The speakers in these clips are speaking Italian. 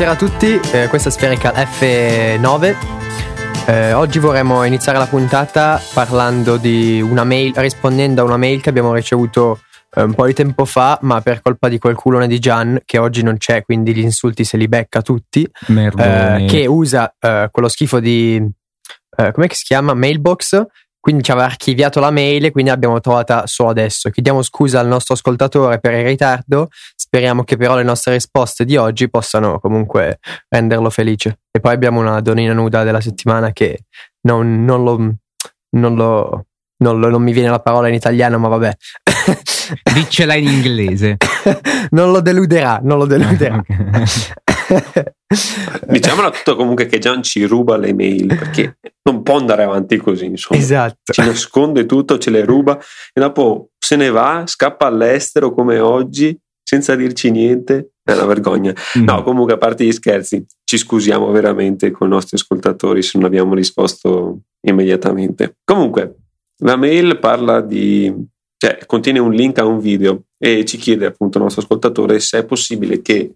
Buonasera a tutti, eh, questa è Spherical F9. Eh, oggi vorremmo iniziare la puntata parlando di una mail, rispondendo a una mail che abbiamo ricevuto eh, un po' di tempo fa, ma per colpa di quel culone di Gian, che oggi non c'è, quindi gli insulti se li becca tutti, eh, che usa eh, quello schifo di... Eh, com'è che si chiama? Mailbox quindi ci aveva archiviato la mail e quindi l'abbiamo trovata solo adesso. Chiediamo scusa al nostro ascoltatore per il ritardo, speriamo che però le nostre risposte di oggi possano comunque renderlo felice. E poi abbiamo una donnina nuda della settimana che non, non lo... Non lo non, lo, non mi viene la parola in italiano, ma vabbè. Diccela in inglese. non lo deluderà, non lo deluderà. Diciamolo tutto comunque che Gian ci ruba le mail perché non può andare avanti così. Insomma. Esatto. Ci nasconde tutto, ce le ruba e dopo se ne va, scappa all'estero come oggi senza dirci niente. È una vergogna. Mm. No, comunque a parte gli scherzi, ci scusiamo veramente con i nostri ascoltatori se non abbiamo risposto immediatamente. Comunque, la mail parla di, cioè contiene un link a un video e ci chiede appunto il nostro ascoltatore se è possibile che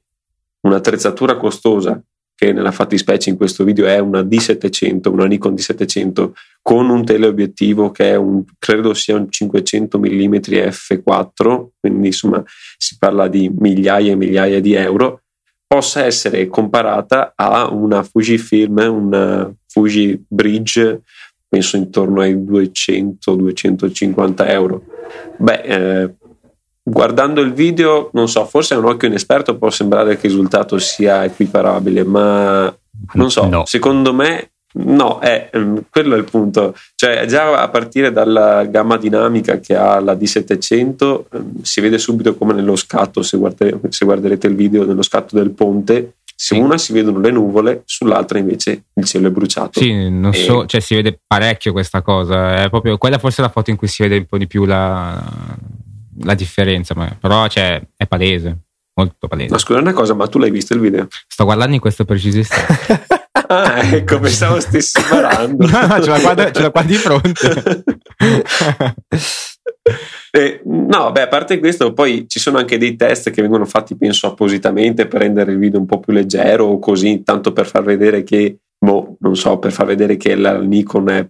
un'attrezzatura costosa che nella fattispecie in questo video è una D700, una Nikon D700 con un teleobiettivo che è un, credo sia un 500 mm f4, quindi insomma si parla di migliaia e migliaia di euro, possa essere comparata a una Fujifilm, una Fuji Bridge, penso intorno ai 200-250 euro. Beh, eh, guardando il video, non so, forse a un occhio inesperto può sembrare che il risultato sia equiparabile, ma non so, no. secondo me no, è, ehm, quello è il punto. Cioè, già a partire dalla gamma dinamica che ha la D700, ehm, si vede subito come nello scatto, se, guardere, se guarderete il video, nello scatto del ponte, su sì. una si vedono le nuvole, sull'altra invece il cielo è bruciato. Sì, non e... so, cioè si vede parecchio questa cosa. È proprio quella forse è la foto in cui si vede un po' di più la, la differenza, ma, però cioè, è palese, molto palese. Ma scusa una cosa, ma tu l'hai visto il video? Sto guardando in questo preciso istante. ah, ecco, pensavo stessi barando. no, no, ce l'ho qua, ce l'ho qua di fronte. Eh, no, beh, a parte questo, poi ci sono anche dei test che vengono fatti, penso, appositamente per rendere il video un po' più leggero o così, tanto per far vedere che, boh, non so, per far vedere che la Nikon è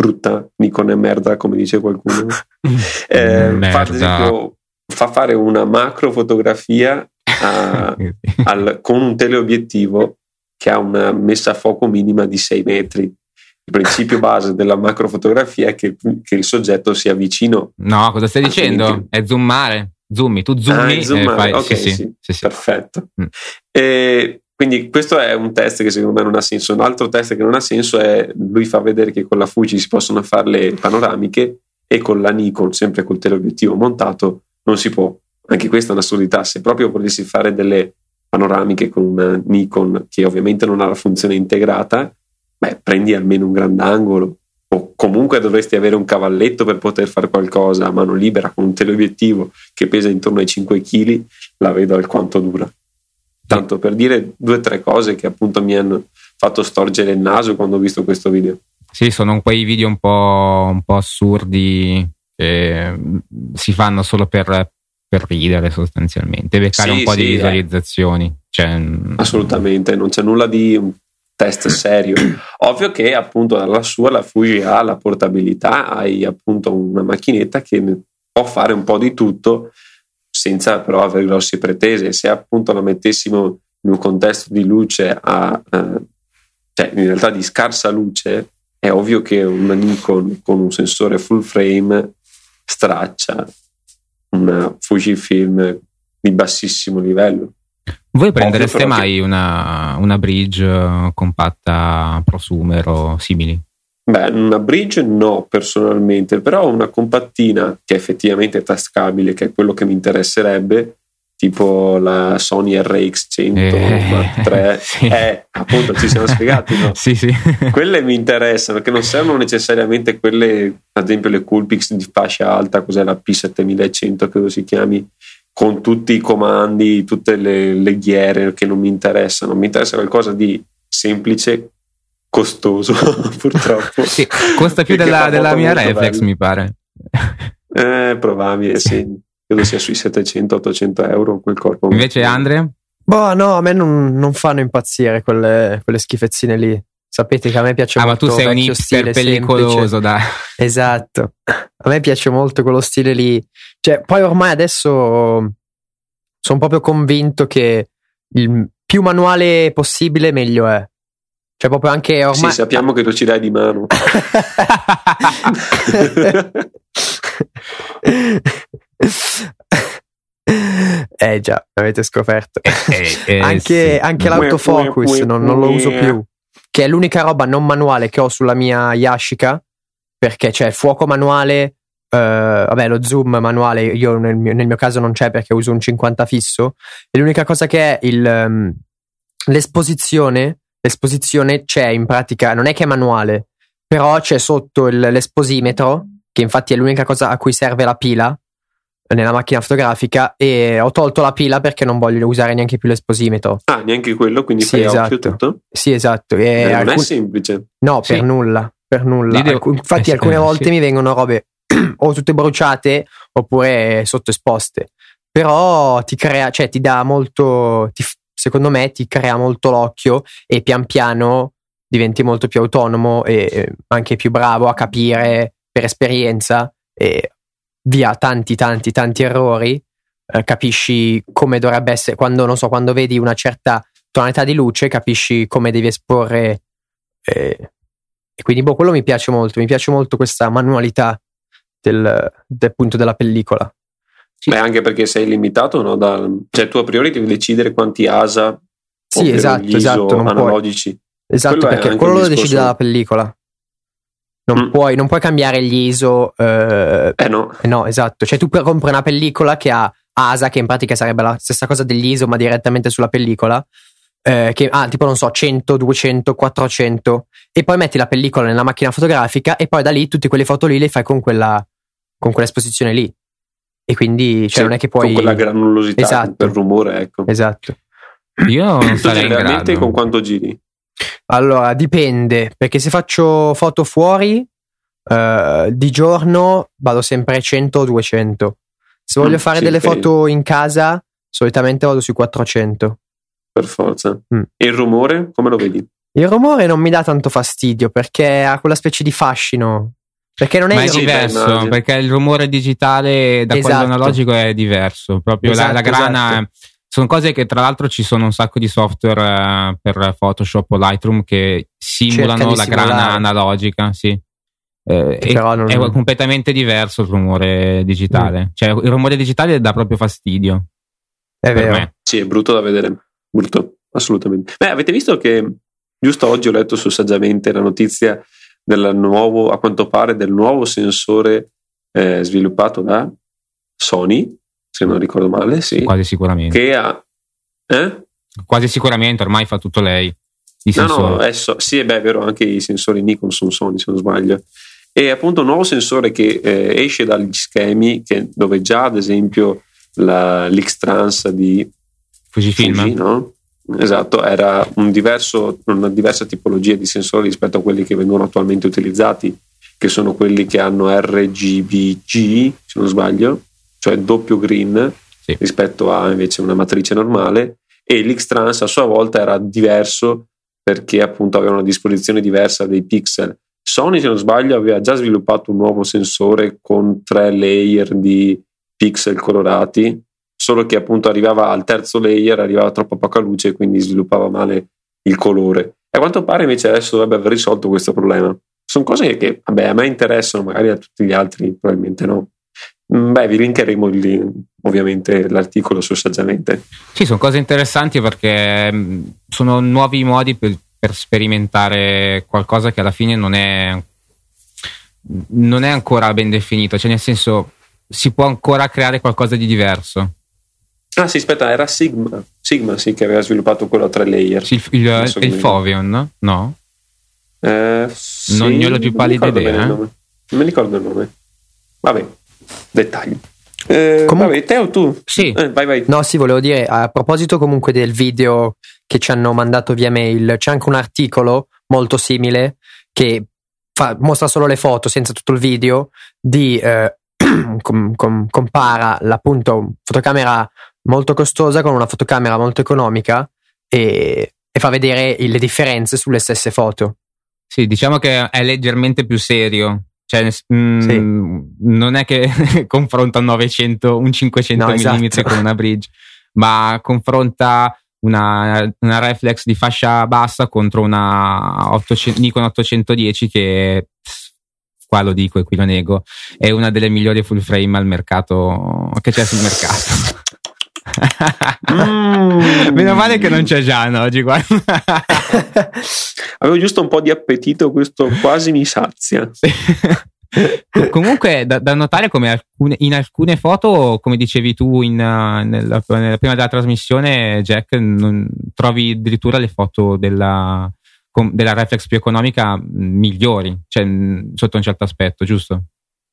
brutta, Nikon è merda, come dice qualcuno. eh, fa, esempio, fa fare una macro fotografia a, al, con un teleobiettivo che ha una messa a fuoco minima di 6 metri. Il principio base della macrofotografia è che, che il soggetto sia vicino. No, cosa stai dicendo? È zoomare. Zoomi, tu zoomi ah, zoomare. Fai... Okay, sì, sì, sì, perfetto. Mm. E quindi questo è un test che secondo me non ha senso. Un altro test che non ha senso è lui fa vedere che con la Fuji si possono fare le panoramiche e con la Nikon, sempre col teleobiettivo montato, non si può. Anche questa è un'assurdità. Se proprio volessi fare delle panoramiche con una Nikon che ovviamente non ha la funzione integrata, beh, prendi almeno un grandangolo o comunque dovresti avere un cavalletto per poter fare qualcosa a mano libera con un teleobiettivo che pesa intorno ai 5 kg, la vedo alquanto dura tanto per dire due o tre cose che appunto mi hanno fatto storgere il naso quando ho visto questo video. Sì, sono quei video un po', un po assurdi che si fanno solo per, per ridere sostanzialmente, beccare sì, un po' sì, di eh. visualizzazioni. Eh. Cioè, Assolutamente, non c'è nulla di test serio. Ovvio che appunto dalla sua la Fuji ha la portabilità, hai appunto una macchinetta che può fare un po' di tutto senza però avere grosse pretese. Se appunto la mettessimo in un contesto di luce a, uh, cioè in realtà di scarsa luce, è ovvio che una Nikon con un sensore full frame straccia una Fujifilm di bassissimo livello. Voi prendereste mai che... una, una bridge compatta prosumer o simili? Beh, una bridge no personalmente, però una compattina che è effettivamente tascabile, che è quello che mi interesserebbe, tipo la Sony RX100 eh, 3 sì. eh, appunto ci siamo spiegati no? sì, sì. quelle mi interessano perché non servono necessariamente quelle ad esempio le Coolpix di fascia alta cos'è la P7100 credo si chiami con tutti i comandi tutte le, le ghiere che non mi interessano mi interessa qualcosa di semplice costoso, purtroppo. Sì, costa più della, della mia reflex, bello. mi pare. Eh, probabile, sì. Credo sia sui 700-800 euro quel corpo. Invece, Andre? Boh, no, a me non, non fanno impazzire quelle, quelle, schifezzine lì. Sapete che a me piace ah, molto. Ah, ma tu sei un hipster pericoloso, dai. Esatto. A me piace molto quello stile lì. Cioè, poi ormai adesso sono proprio convinto che il più manuale possibile meglio è. Cioè, proprio anche ormai. Sì, sappiamo che lo ci dai di mano. eh già, avete scoperto. Eh, eh, eh, anche, sì. anche l'autofocus non, non, lo uso più. Che è l'unica roba non manuale che ho sulla mia Yashica. Perché c'è il fuoco manuale. Uh, vabbè, lo zoom manuale io nel mio, nel mio, caso non c'è perché uso un 50 fisso. E l'unica cosa che è il, um, l'esposizione. L'esposizione c'è in pratica, non è che è manuale, però c'è sotto il, l'esposimetro, che infatti è l'unica cosa a cui serve la pila nella macchina fotografica e ho tolto la pila perché non voglio usare neanche più l'esposimetro. Ah, neanche quello, quindi sì, fai esatto. tutto? Sì, esatto. E eh, non alcun... è semplice. No, sì. per nulla, per nulla. Devo... Infatti eh, alcune volte sì. mi vengono robe o tutte bruciate oppure sottoesposte. Però ti crea, cioè ti dà molto, ti, secondo me ti crea molto l'occhio e pian piano diventi molto più autonomo e anche più bravo a capire per esperienza e via tanti, tanti, tanti errori, eh, capisci come dovrebbe essere, quando, non so, quando vedi una certa tonalità di luce, capisci come devi esporre. Eh, e quindi, boh, quello mi piace molto, mi piace molto questa manualità del, del punto della pellicola. Beh, anche perché sei limitato, no? Da, cioè, tu a priori devi decidere quanti ASA sì, esatto, esatto, analogici. Puoi. Esatto, quello perché quello lo decide dalla pellicola. Non, mm. puoi, non, puoi, cambiare gli ISO. Eh, eh no. Eh no, esatto. Cioè, tu compri una pellicola che ha ASA, che in pratica sarebbe la stessa cosa degli ISO, ma direttamente sulla pellicola. Eh, che ha ah, tipo, non so, 100, 200, 400. E poi metti la pellicola nella macchina fotografica e poi da lì tutte quelle foto lì le fai con quella con quell'esposizione lì. E quindi, cioè, sì, non è che puoi. Con quella granulosità esatto. per rumore, ecco. Esatto. Io non sarei in con quanto giri? Allora, dipende, perché se faccio foto fuori, uh, di giorno vado sempre 100 o 200. Se voglio mm, fare sì, delle foto in casa, solitamente vado sui 400. Per forza. Mm. E il rumore, come lo vedi? Il rumore non mi dà tanto fastidio perché ha quella specie di fascino. Perché non è, Ma è diverso, perché il rumore digitale da esatto. quello analogico è diverso. Proprio esatto, la, la, grana esatto. Sono cose che tra l'altro ci sono un sacco di software uh, per Photoshop o Lightroom che simulano la grana analogica, sì. Eh, non... È completamente diverso il rumore digitale. Mm. Cioè, il rumore digitale dà proprio fastidio. È vero. Me. Sì, è brutto da vedere. Brutto, assolutamente. Beh, avete visto che giusto oggi ho letto su Saggiamente la notizia del nuovo, a quanto pare, del nuovo sensore eh, sviluppato da Sony se non ricordo male, sì. Quasi sicuramente. Che ha... Eh? Quasi sicuramente, ormai fa tutto lei. no, no, adesso, sì, è vero, anche i sensori Nikon sono Sony, se non sbaglio. E appunto un nuovo sensore che eh, esce dagli schemi, che, dove già ad esempio la, l'X-Trans di Fujifilm, Fuji, no? Esatto, era un diverso, una diversa tipologia di sensori rispetto a quelli che vengono attualmente utilizzati, che sono quelli che hanno RGBG, se non sbaglio, cioè doppio green sì. rispetto a invece una matrice normale e l'X-Trans a sua volta era diverso perché appunto aveva una disposizione diversa dei pixel. Sony, se non sbaglio, aveva già sviluppato un nuovo sensore con tre layer di pixel colorati, solo che appunto arrivava al terzo layer, arrivava troppo poca luce e quindi sviluppava male il colore. A quanto pare invece adesso dovrebbe aver risolto questo problema. Sono cose che vabbè, a me interessano, magari a tutti gli altri probabilmente no. Mm, beh, vi linkeremo lì, ovviamente l'articolo su Saggiamente. Sì, sono cose interessanti perché mm, sono nuovi modi per, per sperimentare qualcosa che alla fine non è, non è ancora ben definito, cioè nel senso si può ancora creare qualcosa di diverso. Ah sì, aspetta, era Sigma, Sigma sì, che aveva sviluppato quello a tre layer. Sì, il, il, il Fovion, no? Eh, sì, non ne ho la più pallida idea. Eh? Non mi ricordo il nome. Vabbè, dettagli. Eh, comunque, vabbè, Teo, tu? Sì. Eh, vai, vai. No, sì, volevo dire, a proposito comunque del video che ci hanno mandato via mail, c'è anche un articolo molto simile che fa, mostra solo le foto senza tutto il video di... Eh, com, com, compara l'appunto fotocamera molto costosa con una fotocamera molto economica e, e fa vedere le differenze sulle stesse foto. Sì, diciamo che è leggermente più serio. Cioè, mm, sì. non è che confronta un 900, un 500 no, mm esatto. con una bridge, ma confronta una, una, reflex di fascia bassa contro una 800, Nikon 810 che qua lo dico e qui lo nego, è una delle migliori full frame al mercato che c'è sul mercato. Mm. Meno male che non c'è Gian oggi. Avevo giusto un po' di appetito, questo quasi mi sazia. Comunque, da, da, notare come alcune, in alcune foto, come dicevi tu in, uh, nella, nella, prima della trasmissione, Jack, non, trovi addirittura le foto della, com, della reflex più economica migliori, cioè sotto un certo aspetto, giusto?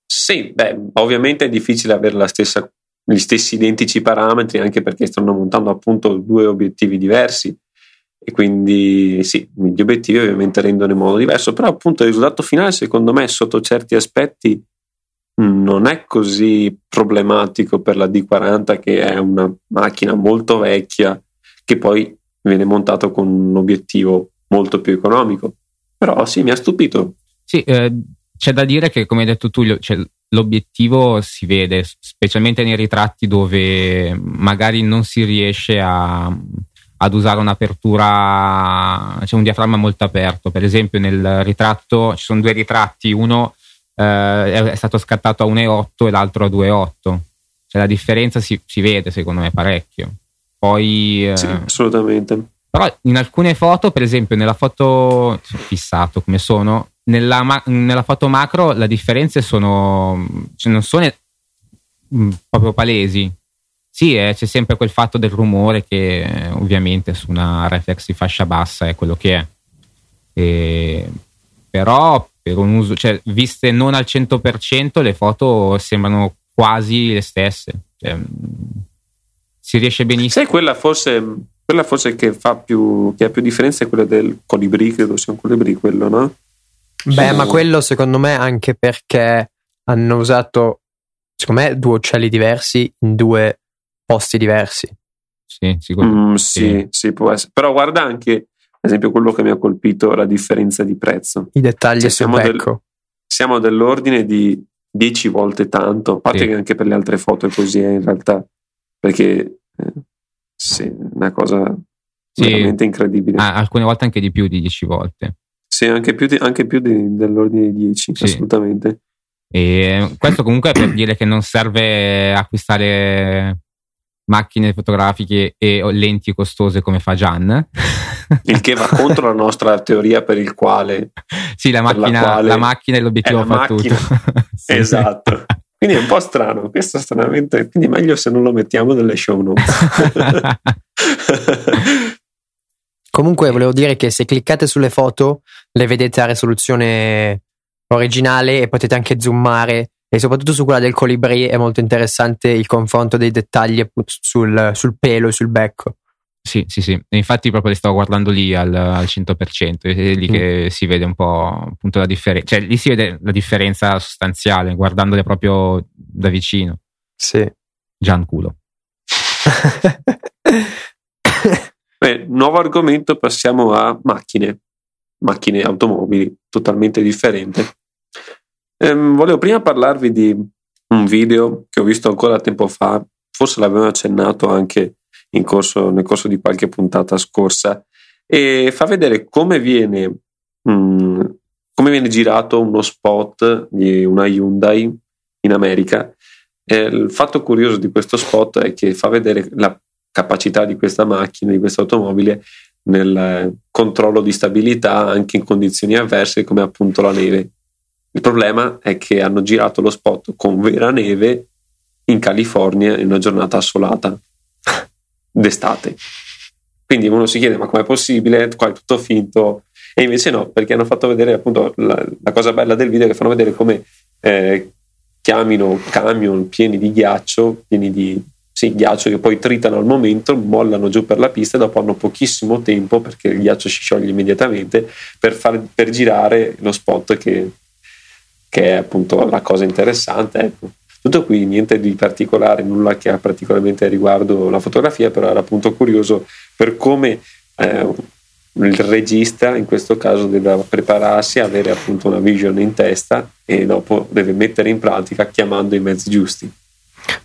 Sì, beh, ovviamente è difficile avere stessa, gli stessi identici parametri, anche perché stanno montando appunto due obiettivi diversi e quindi sì, gli obiettivi ovviamente rendono in modo diverso, però appunto il risultato finale secondo me sotto certi aspetti non è così problematico per la D40 che è una macchina molto vecchia che poi viene montato con un obiettivo molto più economico. Però sì, mi ha stupito. Sì, eh, c'è da dire che come hai detto tu, cioè, l'obiettivo si vede, specialmente nei ritratti dove magari non si riesce a ad usare un'apertura, c'è cioè un diaframma molto aperto. Per esempio, nel ritratto ci sono due ritratti, uno eh, è stato scattato a 1,8 e l'altro a 2,8. Cioè, la differenza si, si, vede, secondo me, parecchio. Poi, eh, sì, assolutamente. Però in alcune foto, per esempio, nella foto fissato come sono, nella, nella foto macro le differenze sono, cioè non sono mm, proprio palesi sì, eh, c'è sempre quel fatto del rumore che eh, ovviamente su una reflex di fascia bassa è quello che è. E, però per un uso, cioè, viste non al 100%, le foto sembrano quasi le stesse. Cioè, si riesce benissimo. Sai, quella forse, quella forse che, fa più, che ha più differenza è quella del colibrì, credo sia un colibrì quello, no? Beh, ma quello secondo me anche perché hanno usato, secondo me, due uccelli diversi in due posti diversi. Sì, sicuramente. Mm, sì, sì, può essere. Però guarda anche, ad esempio, quello che mi ha colpito, la differenza di prezzo. I dettagli cioè, siamo, del, siamo dell'ordine di 10 volte tanto, a parte sì. che anche per le altre foto è così eh, in realtà, perché eh, sì, è una cosa sì. veramente incredibile. Ah, alcune volte anche di più di 10 volte. Sì, anche più, di, anche più di, dell'ordine di 10, sì. assolutamente. E questo comunque è per dire che non serve acquistare macchine fotografiche e lenti costose come fa Gian. Il che va contro la nostra teoria per il quale... Sì, la macchina, la la macchina e l'obiettivo fa macchina. tutto. sì. Esatto. Quindi è un po' strano, questo stranamente, quindi meglio se non lo mettiamo nelle show notes. Comunque volevo dire che se cliccate sulle foto le vedete a risoluzione originale e potete anche zoomare e soprattutto su quella del colibrì è molto interessante il confronto dei dettagli sul, sul pelo e sul becco. Sì, sì, sì. E infatti proprio le stavo guardando lì al, al 100%, è lì mm. che si vede un po' appunto la differenza, cioè lì si vede la differenza sostanziale guardandole proprio da vicino. Sì. Gianculo. Nuovo argomento, passiamo a macchine, macchine automobili, totalmente differente. Ehm, volevo prima parlarvi di un video che ho visto ancora tempo fa, forse l'avevo accennato anche corso, nel corso di qualche puntata scorsa, e fa vedere come viene, mh, mm, come viene girato uno spot di una Hyundai in America. E il fatto curioso di questo spot è che fa vedere la capacità di questa macchina, di questa automobile, nel controllo di stabilità anche in condizioni avverse come appunto la neve. Il problema è che hanno girato lo spot con vera neve in California in una giornata assolata d'estate. Quindi uno si chiede: ma com'è possibile? Qua è tutto finto. E invece no, perché hanno fatto vedere appunto la, la cosa bella del video è che fanno vedere come eh, chiamino camion pieni di ghiaccio, pieni di sì, ghiaccio che poi tritano al momento, mollano giù per la pista e dopo hanno pochissimo tempo perché il ghiaccio si scioglie immediatamente per, far, per girare lo spot che, che è appunto la cosa interessante. Ecco. Tutto qui, niente di particolare, nulla che ha particolarmente riguardo la fotografia, però era appunto curioso per come eh, il regista in questo caso deve prepararsi, avere appunto una vision in testa e dopo deve mettere in pratica chiamando i mezzi giusti.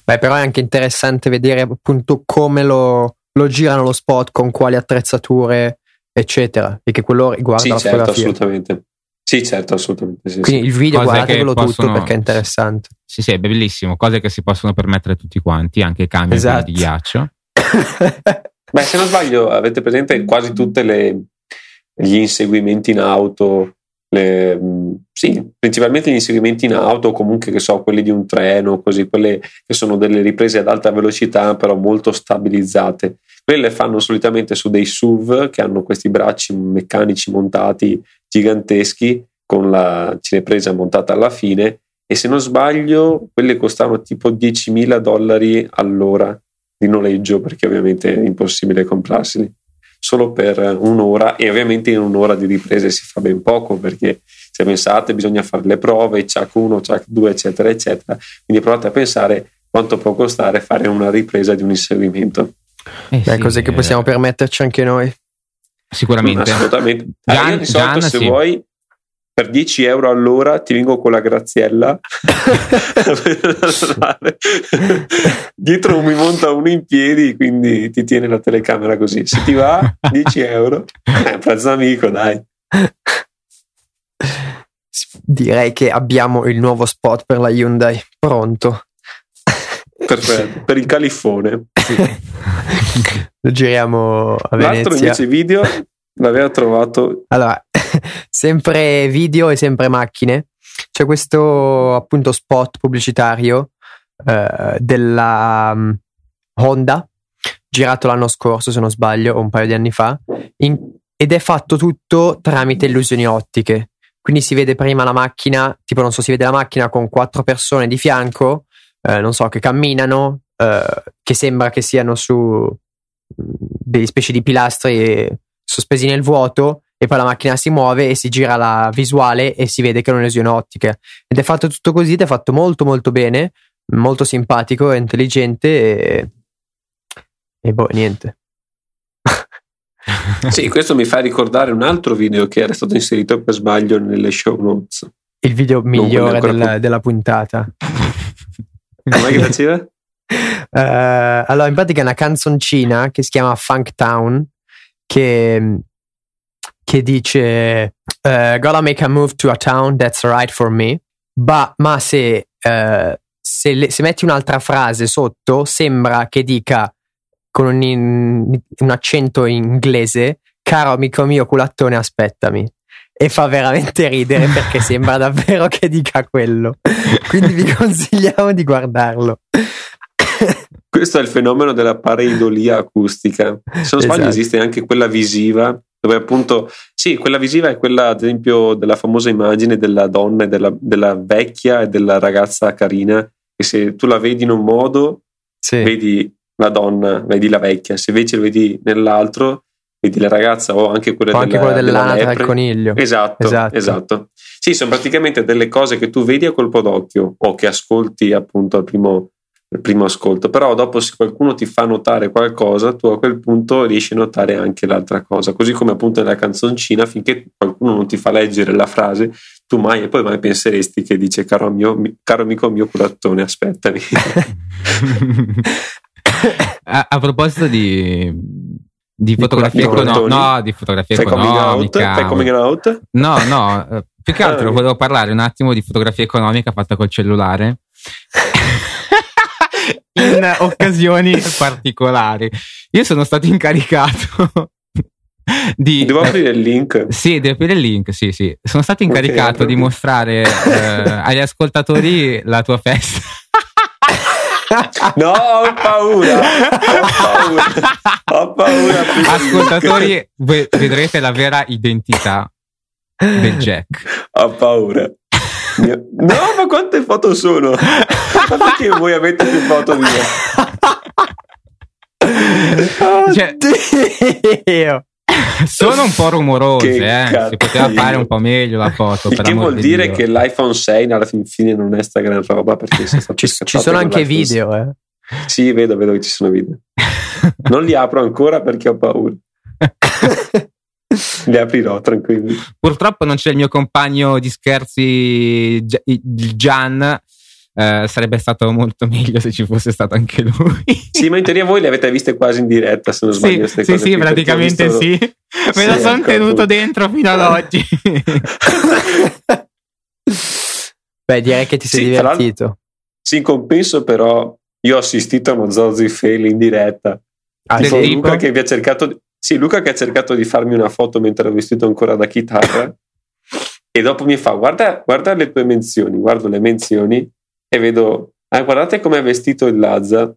Beh, però è anche interessante vedere appunto come lo, lo girano lo spot, con quali attrezzature, eccetera, e che quello riguarda sì, la certo, fotografia. assolutamente. Sì, certo, assolutamente. Sì, Quindi sì. il video Cose guardatevelo che tutto possono- perché è interessante. Sì, sì, è bellissimo. Cose che si possono permettere tutti quanti, anche i camion Esatto. di ghiaccio. Beh, se non sbaglio, avete presente quasi tutti gli inseguimenti in auto, le- mh, sì, principalmente gli inseguimenti in auto, o comunque che so, quelli di un treno, così, quelle che sono delle riprese ad alta velocità, però molto stabilizzate. Quelle le fanno solitamente su dei SUV che hanno questi bracci meccanici montati giganteschi con la cinepresa montata alla fine. E se non sbaglio, quelle costavano tipo 10.000 dollari all'ora di noleggio perché ovviamente è impossibile comprarseli solo per un'ora e ovviamente in un'ora di riprese si fa ben poco perché se pensate bisogna fare le prove, CHAC 1, CHAC 2 eccetera eccetera quindi provate a pensare quanto può costare fare una ripresa di un inseguimento Eh Beh, sì, cose che eh, possiamo permetterci anche noi. Sicuramente. assolutamente Gian- io di solito Gian, se sì. vuoi per 10 euro all'ora ti vengo con la graziella. Dietro mi monta uno in piedi quindi ti tiene la telecamera così. Se ti va 10 euro. Eh, prezzo amico dai. Direi che abbiamo il nuovo spot per la Hyundai pronto. perfetto per il califone Lo giriamo a l'altro Venezia. invece video l'aveva trovato Allora, sempre video e sempre macchine. C'è questo appunto spot pubblicitario eh, della um, Honda, girato l'anno scorso, se non sbaglio, o un paio di anni fa, in- ed è fatto tutto tramite illusioni ottiche. Quindi si vede prima la macchina, tipo non so, si vede la macchina con quattro persone di fianco, eh, non so, che camminano, eh, che sembra che siano su mh, delle specie di pilastri sospesi nel vuoto e poi la macchina si muove e si gira la visuale e si vede che è un'illusione ottica. Ed è fatto tutto così ed è fatto molto molto bene, molto simpatico e intelligente e, e boh, niente. sì questo mi fa ricordare un altro video che era stato inserito per sbaglio nelle show notes Il video migliore della, pu- della puntata. com'è che faceva? Eh, allora, in pratica è una canzoncina che si chiama Funk Town che, che dice eh, Gotta make a move to a town that's right for me. Ba- ma se, eh, se, le- se metti un'altra frase sotto, sembra che dica con un, in- un accento inglese: Caro amico mio, culattone, aspettami. E fa veramente ridere perché sembra davvero che dica quello. Quindi vi consigliamo di guardarlo. Questo è il fenomeno della pareidolia acustica. Se non sbaglio, Esatto. esiste anche quella visiva, dove appunto, sì, quella visiva è quella, ad esempio, della famosa immagine della donna e della, della vecchia e della ragazza carina. E se tu la vedi in un modo, Sì. vedi la donna, vedi la vecchia, se invece lo vedi nell'altro, vedi la ragazza o anche quella O anche della, quello della dell'anatra del coniglio. Esatto, Esatto. esatto, Sì, sono praticamente delle cose che tu vedi a colpo d'occhio o che ascolti appunto al primo, al primo ascolto, però dopo se qualcuno ti fa notare qualcosa, tu a quel punto riesci a notare anche l'altra cosa, così come appunto nella canzoncina, finché qualcuno non ti fa leggere la frase, tu mai e poi mai penseresti che dice caro, mio, caro amico mio curattone, aspettami. a, a proposito di, di fotografia culattoni? economica, no, di fotografia Fai coming out? economica. Fai coming out? No, no, eh, più che altro Ah. volevo parlare un attimo di fotografia economica fatta col cellulare. In occasioni particolari. Io sono stato incaricato di. Devo aprire il link. Sì, devi aprire il link, sì, sì. Sono stato incaricato Ok, di mostrare eh, agli ascoltatori la tua festa. No, ho paura. Ho paura. Ho paura. Ascoltatori, ve- vedrete la vera identità del Jack. Ho paura. Mio- No, ma quante foto sono? Ma perché voi avete più foto di me? Cioè-. Sono un po' rumorose, eh. si poteva fare un po' meglio la foto. Il che vuol dire Dio. che l'iPhone 6 alla fin fine non è sta gran roba perché ci, ci sono anche video, eh. Sì, vedo, vedo che ci sono video. non li apro ancora perché ho paura. li aprirò tranquilli. Purtroppo non c'è il mio compagno di scherzi Gian eh, sarebbe stato molto meglio se ci fosse stato anche lui. sì, ma in teoria voi le avete viste quasi in diretta, se non sbaglio. Sì, sì, sì praticamente visto... sì. Me sì, lo sono ecco, tenuto dentro fino ad oggi. Beh, direi che ti sei sì, divertito. Sì, in compenso però io ho assistito a uno Zozzi fail in diretta. Ah, tipo Luca che vi ha cercato di... Sì, Luca che ha cercato di farmi una foto mentre ero vestito ancora da chitarra e dopo mi fa guarda, guarda le tue menzioni, guardo le menzioni e vedo, ah, guardate com'è vestito il Lazza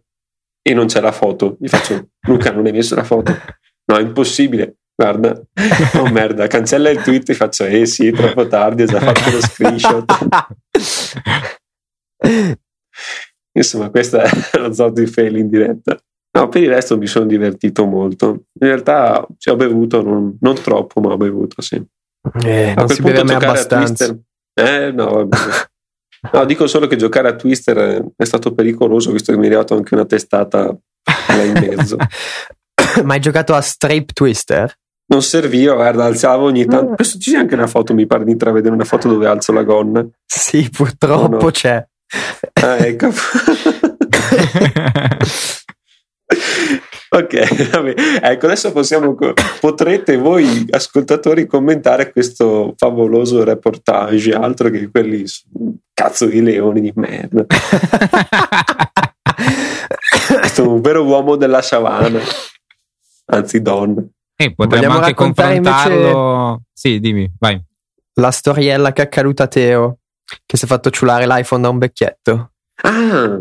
e non c'è la foto. Gli faccio, Luca, non hai messo la foto? No, è impossibile. Guarda, oh merda, cancella il tweet e faccio, eh sì, troppo tardi, ho già fatto lo screenshot. Insomma, questa è lo zoo di fail in diretta. No, per il resto mi sono divertito molto. In realtà ci ho bevuto, non, non troppo, ma ho bevuto, sì. Eh, a quel punto giocare abbastanza. a Twister. Eh, no. No, dico solo che giocare a Twister è stato pericoloso, visto che mi è arrivato anche una testata là in mezzo. Ma hai giocato a Strape Twister? Non serviva, guarda, alzavo ogni tanto. Questo ci c'è anche una foto, mi pare di intravedere una foto dove alzo la gonna. Sì, purtroppo no? c'è. Ah, ecco. Ok, vabbè. ecco adesso possiamo, potrete voi ascoltatori commentare questo favoloso reportage, altro che quelli cazzo di leoni di merda. questo è un vero uomo della savana, anzi donna. E potremmo Vogliamo anche confrontarlo. Sì, dimmi, vai. La storiella che è accaduta a Teo, che si è fatto ciulare l'iPhone da un vecchietto. Ah,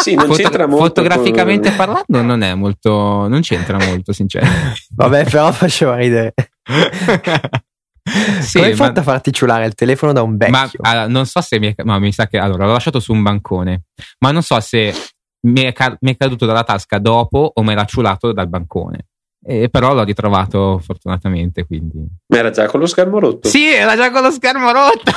sì, non Foto- c'entra molto. Fotograficamente con... parlando, non è molto. Non c'entra molto, sinceramente. Vabbè, però faceva ridere. sì, Come hai fatto a farti ciulare il telefono da un vecchio? Ma allora, non so se mi è. Ma mi sa che. Allora, l'ho lasciato su un bancone. Ma non so se mi è, ca- mi è caduto dalla tasca dopo o me l'ha ciulato dal bancone. E però l'ho ritrovato fortunatamente. Quindi. Ma era già con lo schermo rotto? Sì, era già con lo schermo rotto.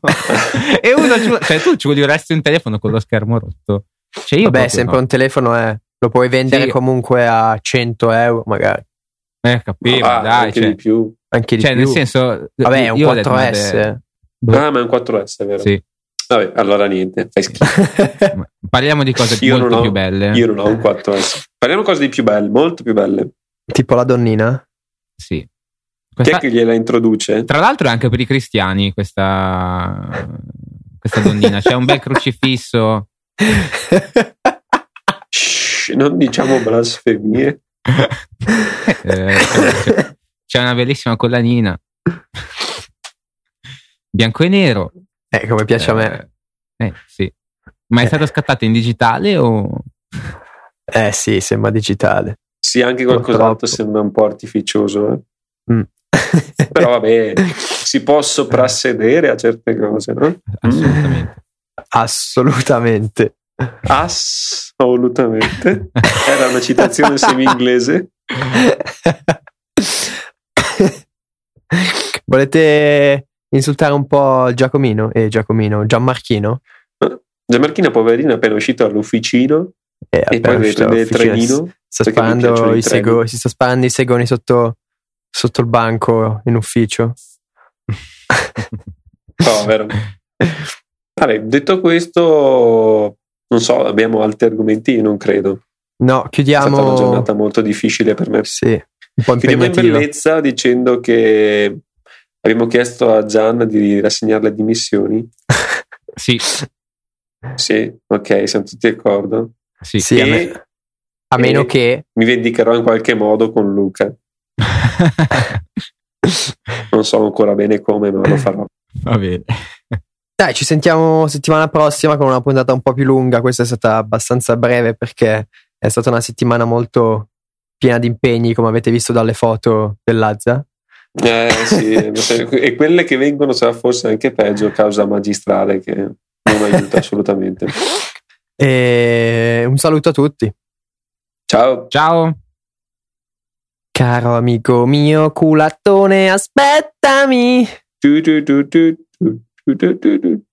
e uno ciula- cioè, tu ciuleresti un telefono con lo schermo rotto. Cioè io Vabbè, sempre no. un telefono è, lo puoi vendere sì. comunque a 100 euro magari. Eh, capivo, ah, dai. Anche cioè, di più. Anche di cioè, più. nel senso... Vabbè, è un 4S. Ah, ma è un 4S, è vero? Sì. Vabbè, allora niente, fai schifo. Parliamo di cose io molto ho, più belle. Io non ho un 4S. Parliamo di cose di più belle, molto più belle. Tipo la donnina? Sì. Questa, Chi è che gliela introduce? Tra l'altro è anche per i cristiani questa, questa donnina. C'è un bel crocifisso Shh, non diciamo blasfemie. eh, c'è una bellissima collanina. Bianco e nero. Eh, come piace eh, a me. Eh, sì. Ma è eh. stato scattato in digitale o... Eh sì, sembra digitale. Sì, anche qualcos'altro sembra un po' artificioso. Eh. Mm. Però vabbè, si può soprassedere a certe cose, no? Assolutamente. Assolutamente. Assolutamente. Era una citazione semi-inglese. Volete insultare un po' Giacomino e eh, Giacomino, Gianmarchino? Gianmarchino, poverino, è appena uscito dall'ufficino eh, e poi deve prendere il trenino. Sta sparando i sego, si sta sparando i segoni sotto, sotto il banco in ufficio. Povero. Vabbè, detto questo, non so, abbiamo altri argomenti? Non credo. No, chiudiamo. È stata una giornata molto difficile per me. Sì, un po' Chiudiamo in bellezza dicendo che abbiamo chiesto a Gian di rassegnare le dimissioni. sì. Sì, ok, siamo tutti d'accordo. Sì, sì a, me, a meno che mi vendicherò in qualche modo con Luca. non so ancora bene come, ma lo farò. Va bene. Dai, ci sentiamo settimana prossima con una puntata un po' più lunga. Questa è stata abbastanza breve perché è stata una settimana molto piena di impegni, come avete visto dalle foto dell'Azza. Eh sì, e quelle che vengono sarà forse anche peggio causa magistrale che non aiuta assolutamente. E un saluto a tutti. Ciao. Ciao. Caro amico mio culattone, aspettami. do, do, do, do.